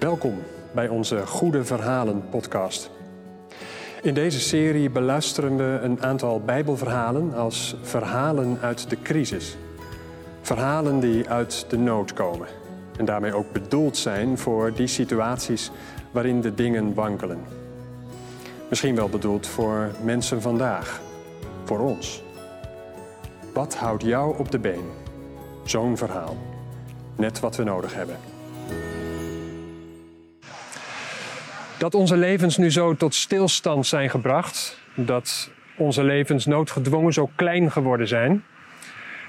Welkom bij onze Goede Verhalen podcast. In deze serie beluisteren we een aantal Bijbelverhalen als verhalen uit de crisis. Verhalen die uit de nood komen en daarmee ook bedoeld zijn voor die situaties waarin de dingen wankelen. Misschien wel bedoeld voor mensen vandaag, voor ons. Wat houdt jou op de been? Zo'n verhaal. Net wat we nodig hebben. Dat onze levens nu zo tot stilstand zijn gebracht, dat onze levens noodgedwongen zo klein geworden zijn,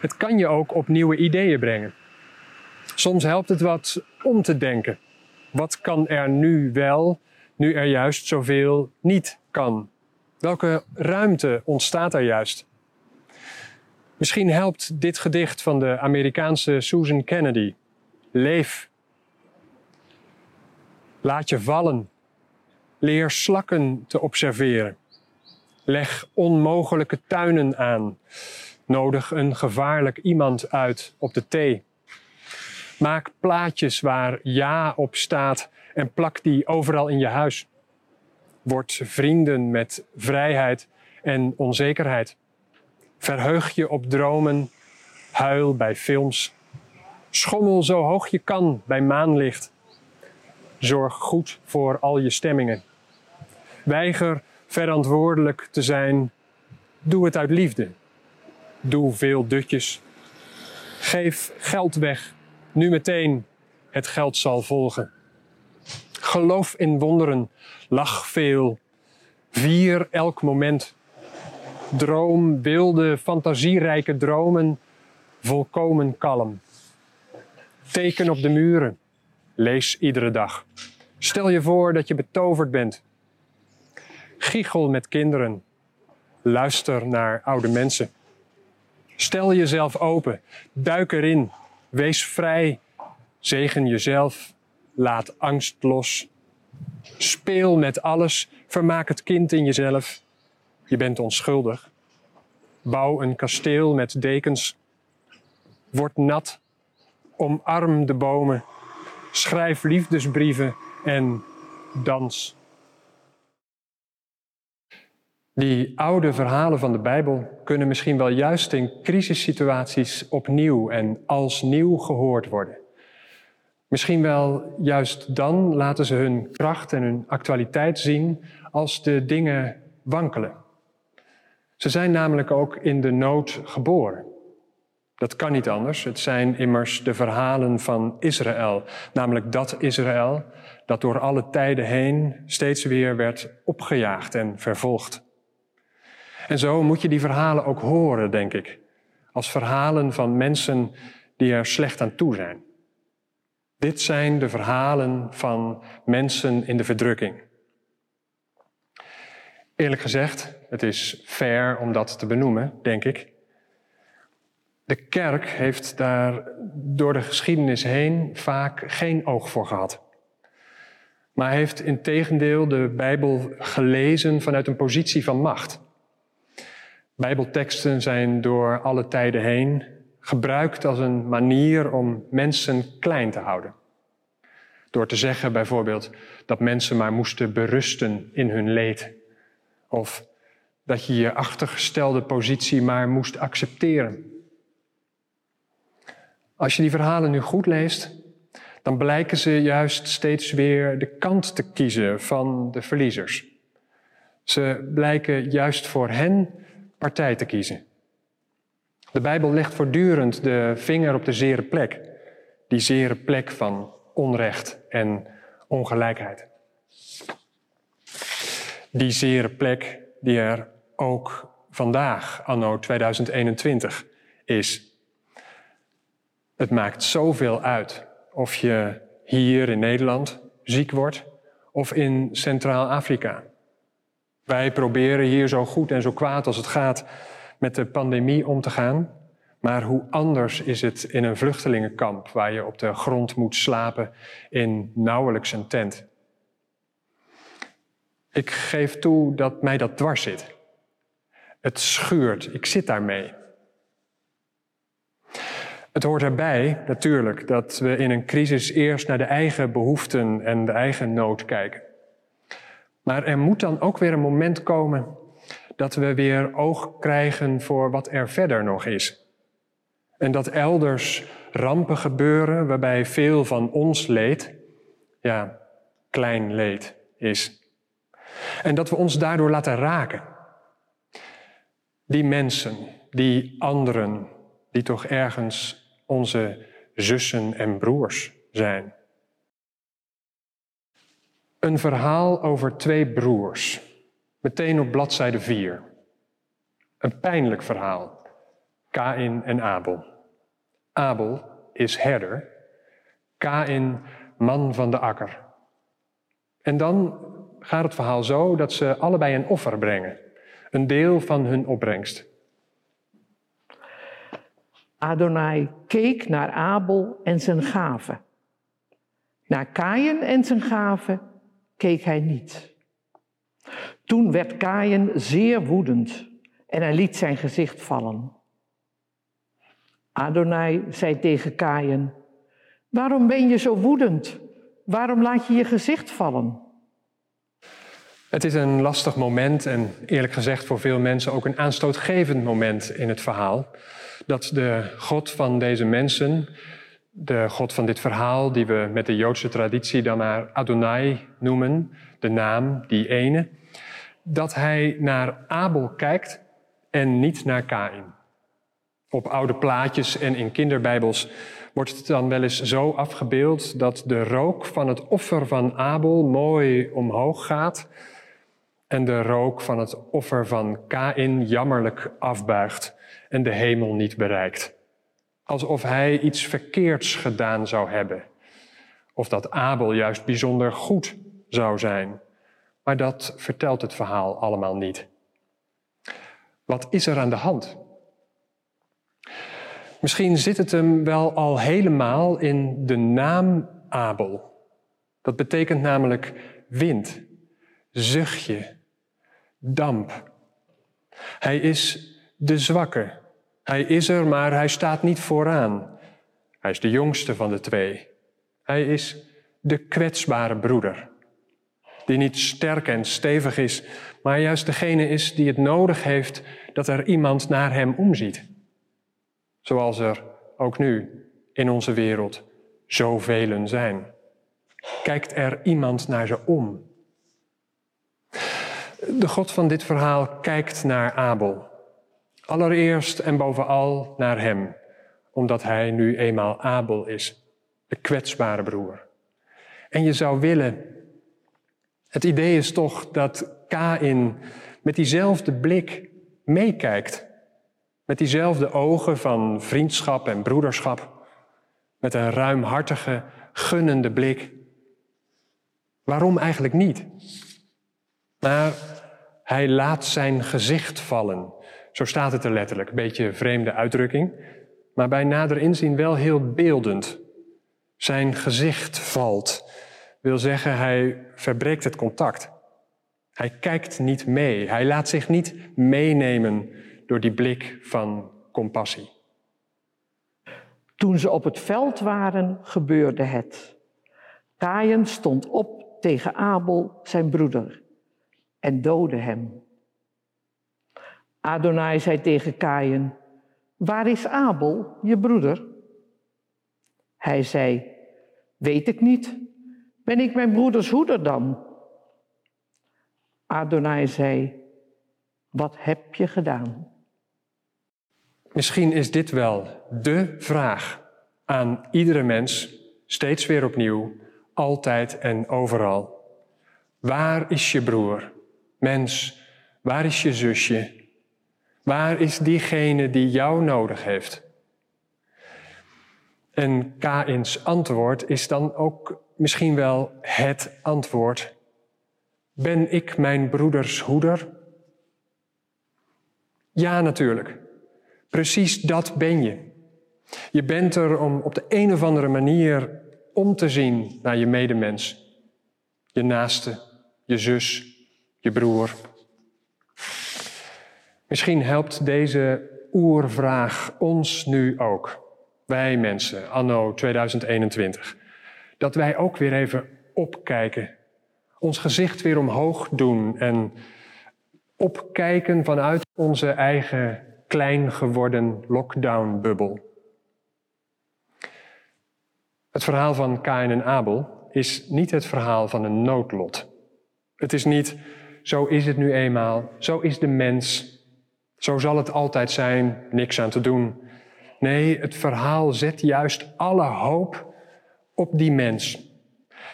het kan je ook op nieuwe ideeën brengen. Soms helpt het wat om te denken. Wat kan er nu wel, nu er juist zoveel niet kan? Welke ruimte ontstaat er juist? Misschien helpt dit gedicht van de Amerikaanse Susan Kennedy. Leef. Laat je vallen. Leer slakken te observeren. Leg onmogelijke tuinen aan. Nodig een gevaarlijk iemand uit op de thee. Maak plaatjes waar ja op staat en plak die overal in je huis. Word vrienden met vrijheid en onzekerheid. Verheug je op dromen, huil bij films. Schommel zo hoog je kan bij maanlicht. Zorg goed voor al je stemmingen. Weiger verantwoordelijk te zijn. Doe het uit liefde. Doe veel dutjes. Geef geld weg. Nu meteen. Het geld zal volgen. Geloof in wonderen. Lach veel. Vier elk moment. Droom wilde, fantasierijke dromen. Volkomen kalm. Teken op de muren. Lees iedere dag. Stel je voor dat je betoverd bent. Giechel met kinderen. Luister naar oude mensen. Stel jezelf open. Duik erin. Wees vrij. Zegen jezelf. Laat angst los. Speel met alles. Vermaak het kind in jezelf. Je bent onschuldig. Bouw een kasteel met dekens. Word nat. Omarm de bomen. Schrijf liefdesbrieven en dans. Die oude verhalen van de Bijbel kunnen misschien wel juist in crisissituaties opnieuw en als nieuw gehoord worden. Misschien wel juist dan laten ze hun kracht en hun actualiteit zien als de dingen wankelen. Ze zijn namelijk ook in de nood geboren. Dat kan niet anders. Het zijn immers de verhalen van Israël. Namelijk dat Israël dat door alle tijden heen steeds weer werd opgejaagd en vervolgd. En zo moet je die verhalen ook horen, denk ik. Als verhalen van mensen die er slecht aan toe zijn. Dit zijn de verhalen van mensen in de verdrukking. Eerlijk gezegd, het is fair om dat te benoemen, denk ik. De kerk heeft daar door de geschiedenis heen vaak geen oog voor gehad. Maar heeft in tegendeel de Bijbel gelezen vanuit een positie van macht. Bijbelteksten zijn door alle tijden heen gebruikt als een manier om mensen klein te houden. Door te zeggen bijvoorbeeld dat mensen maar moesten berusten in hun leed. Of dat je je achtergestelde positie maar moest accepteren. Als je die verhalen nu goed leest, dan blijken ze juist steeds weer de kant te kiezen van de verliezers. Ze blijken juist voor hen partij te kiezen. De Bijbel legt voortdurend de vinger op de zere plek, die zere plek van onrecht en ongelijkheid. Die zere plek die er ook vandaag, anno 2021, is. Het maakt zoveel uit of je hier in Nederland ziek wordt of in Centraal-Afrika. Wij proberen hier zo goed en zo kwaad als het gaat met de pandemie om te gaan. Maar hoe anders is het in een vluchtelingenkamp waar je op de grond moet slapen in nauwelijks een tent? Ik geef toe dat mij dat dwars zit. Het schuurt, ik zit daarmee. Het hoort erbij, natuurlijk, dat we in een crisis eerst naar de eigen behoeften en de eigen nood kijken. Maar er moet dan ook weer een moment komen dat we weer oog krijgen voor wat er verder nog is. En dat elders rampen gebeuren waarbij veel van ons leed, ja, klein leed is. En dat we ons daardoor laten raken. Die mensen, die anderen, die toch ergens onze zussen en broers zijn. Een verhaal over twee broers, meteen op bladzijde 4. Een pijnlijk verhaal. Kain en Abel. Abel is herder, Kain man van de akker. En dan gaat het verhaal zo dat ze allebei een offer brengen, een deel van hun opbrengst. Adonai keek naar Abel en zijn gave. Naar Kain en zijn gave keek hij niet. Toen werd Kain zeer woedend en hij liet zijn gezicht vallen. Adonai zei tegen Kain: Waarom ben je zo woedend? Waarom laat je je gezicht vallen? Het is een lastig moment en eerlijk gezegd voor veel mensen ook een aanstootgevend moment in het verhaal. Dat de God van deze mensen, de God van dit verhaal, die we met de Joodse traditie dan maar Adonai noemen, de naam, die ene, dat hij naar Abel kijkt en niet naar Kain. Op oude plaatjes en in kinderbijbels wordt het dan wel eens zo afgebeeld dat de rook van het offer van Abel mooi omhoog gaat en de rook van het offer van Kain jammerlijk afbuigt en de hemel niet bereikt. Alsof hij iets verkeerds gedaan zou hebben. Of dat Abel juist bijzonder goed zou zijn. Maar dat vertelt het verhaal allemaal niet. Wat is er aan de hand? Misschien zit het hem wel al helemaal in de naam Abel. Dat betekent namelijk wind, zuchtje, damp. Hij is de zwakke. Hij is er, maar hij staat niet vooraan. Hij is de jongste van de twee. Hij is de kwetsbare broeder. Die niet sterk en stevig is, maar juist degene is die het nodig heeft dat er iemand naar hem omziet. Zoals er ook nu in onze wereld zoveel zijn. Kijkt er iemand naar ze om? De God van dit verhaal kijkt naar Abel. Allereerst en bovenal naar hem, omdat hij nu eenmaal Abel is, de kwetsbare broer. En je zou willen, het idee is toch dat Kain met diezelfde blik meekijkt, met diezelfde ogen van vriendschap en broederschap, met een ruimhartige, gunnende blik. Waarom eigenlijk niet? Maar hij laat zijn gezicht vallen. Zo staat het er letterlijk. Een beetje vreemde uitdrukking, maar bij nader inzien wel heel beeldend. Zijn gezicht valt, wil zeggen hij verbreekt het contact. Hij kijkt niet mee, hij laat zich niet meenemen door die blik van compassie. Toen ze op het veld waren, gebeurde het. Kain stond op tegen Abel, zijn broeder en doodde hem. Adonai zei tegen Kain, waar is Abel, je broeder? Hij zei, weet ik niet. Ben ik mijn broeders hoeder dan? Adonai zei, wat heb je gedaan? Misschien is dit wel de vraag aan iedere mens, steeds weer opnieuw, altijd en overal. Waar is je broer? Mens, waar is je zusje? Waar is diegene die jou nodig heeft? En Kains antwoord is dan ook misschien wel het antwoord. Ben ik mijn broeders hoeder? Ja, natuurlijk. Precies dat ben je. Je bent er om op de een of andere manier om te zien naar je medemens, je naaste, je zus, je broer. Misschien helpt deze oervraag ons nu ook. wij mensen, anno 2021, dat wij ook weer even opkijken, ons gezicht weer omhoog doen en opkijken vanuit onze eigen klein geworden lockdown-bubbel. Het verhaal van Kain en Abel is niet het verhaal van een noodlot. Het is niet, zo is het nu eenmaal, zo is de mens, zo zal het altijd zijn, niks aan te doen. Nee, het verhaal zet juist alle hoop op die mens.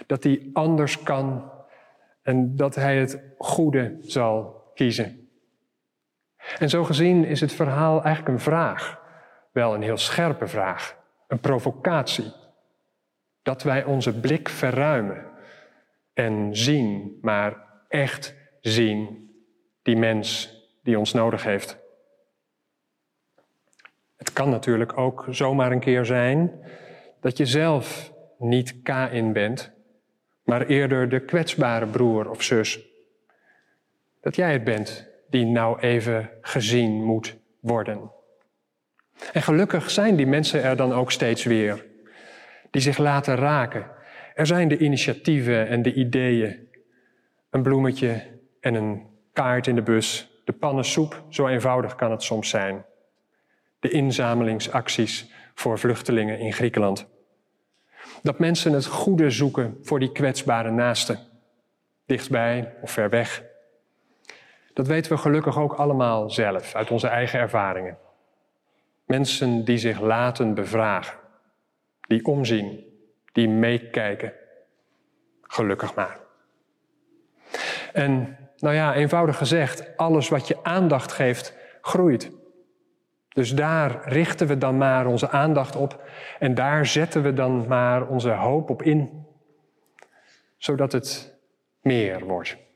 Dat hij anders kan en dat hij het goede zal kiezen. En zo gezien is het verhaal eigenlijk een vraag. Wel een heel scherpe vraag, een provocatie. Dat wij onze blik verruimen en zien, maar echt zien, die mens die ons nodig heeft. Het kan natuurlijk ook zomaar een keer zijn dat je zelf niet K-in bent, maar eerder de kwetsbare broer of zus. Dat jij het bent die nou even gezien moet worden. En gelukkig zijn die mensen er dan ook steeds weer, die zich laten raken. Er zijn de initiatieven en de ideeën. Een bloemetje en een kaart in de bus, de pannensoep, zo eenvoudig kan het soms zijn. De inzamelingsacties voor vluchtelingen in Griekenland. Dat mensen het goede zoeken voor die kwetsbare naasten, dichtbij of ver weg. Dat weten we gelukkig ook allemaal zelf, uit onze eigen ervaringen. Mensen die zich laten bevragen, die omzien, die meekijken. Gelukkig maar. En nou ja, eenvoudig gezegd, alles wat je aandacht geeft, groeit. Dus daar richten we dan maar onze aandacht op en daar zetten we dan maar onze hoop op in, zodat het meer wordt.